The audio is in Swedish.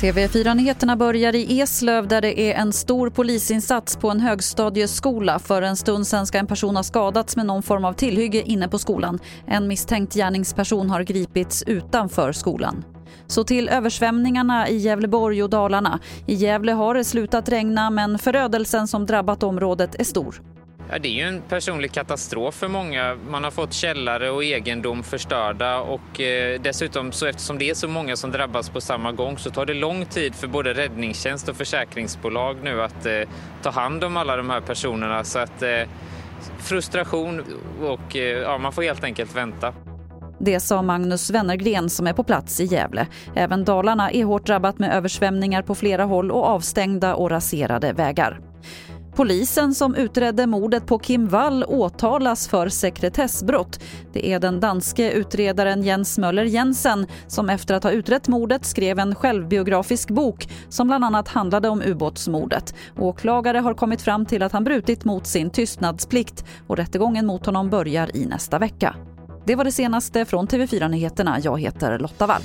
TV4-nyheterna börjar i Eslöv där det är en stor polisinsats på en högstadieskola. För en stund sen ska en person ha skadats med någon form av tillhygge inne på skolan. En misstänkt gärningsperson har gripits utanför skolan. Så till översvämningarna i Gävleborg och Dalarna. I Gävle har det slutat regna men förödelsen som drabbat området är stor. Ja, det är ju en personlig katastrof för många. Man har fått källare och egendom förstörda och eh, dessutom så eftersom det är så många som drabbas på samma gång så tar det lång tid för både räddningstjänst och försäkringsbolag nu att eh, ta hand om alla de här personerna. Så att eh, frustration och eh, ja, man får helt enkelt vänta. Det sa Magnus Wennergren som är på plats i Gävle. Även Dalarna är hårt drabbat med översvämningar på flera håll och avstängda och raserade vägar. Polisen som utredde mordet på Kim Wall åtalas för sekretessbrott. Det är den danske utredaren Jens Möller Jensen som efter att ha utrett mordet skrev en självbiografisk bok som bland annat handlade om ubåtsmordet. Åklagare har kommit fram till att han brutit mot sin tystnadsplikt och rättegången mot honom börjar i nästa vecka. Det var det senaste från TV4 Nyheterna. Jag heter Lotta Wall.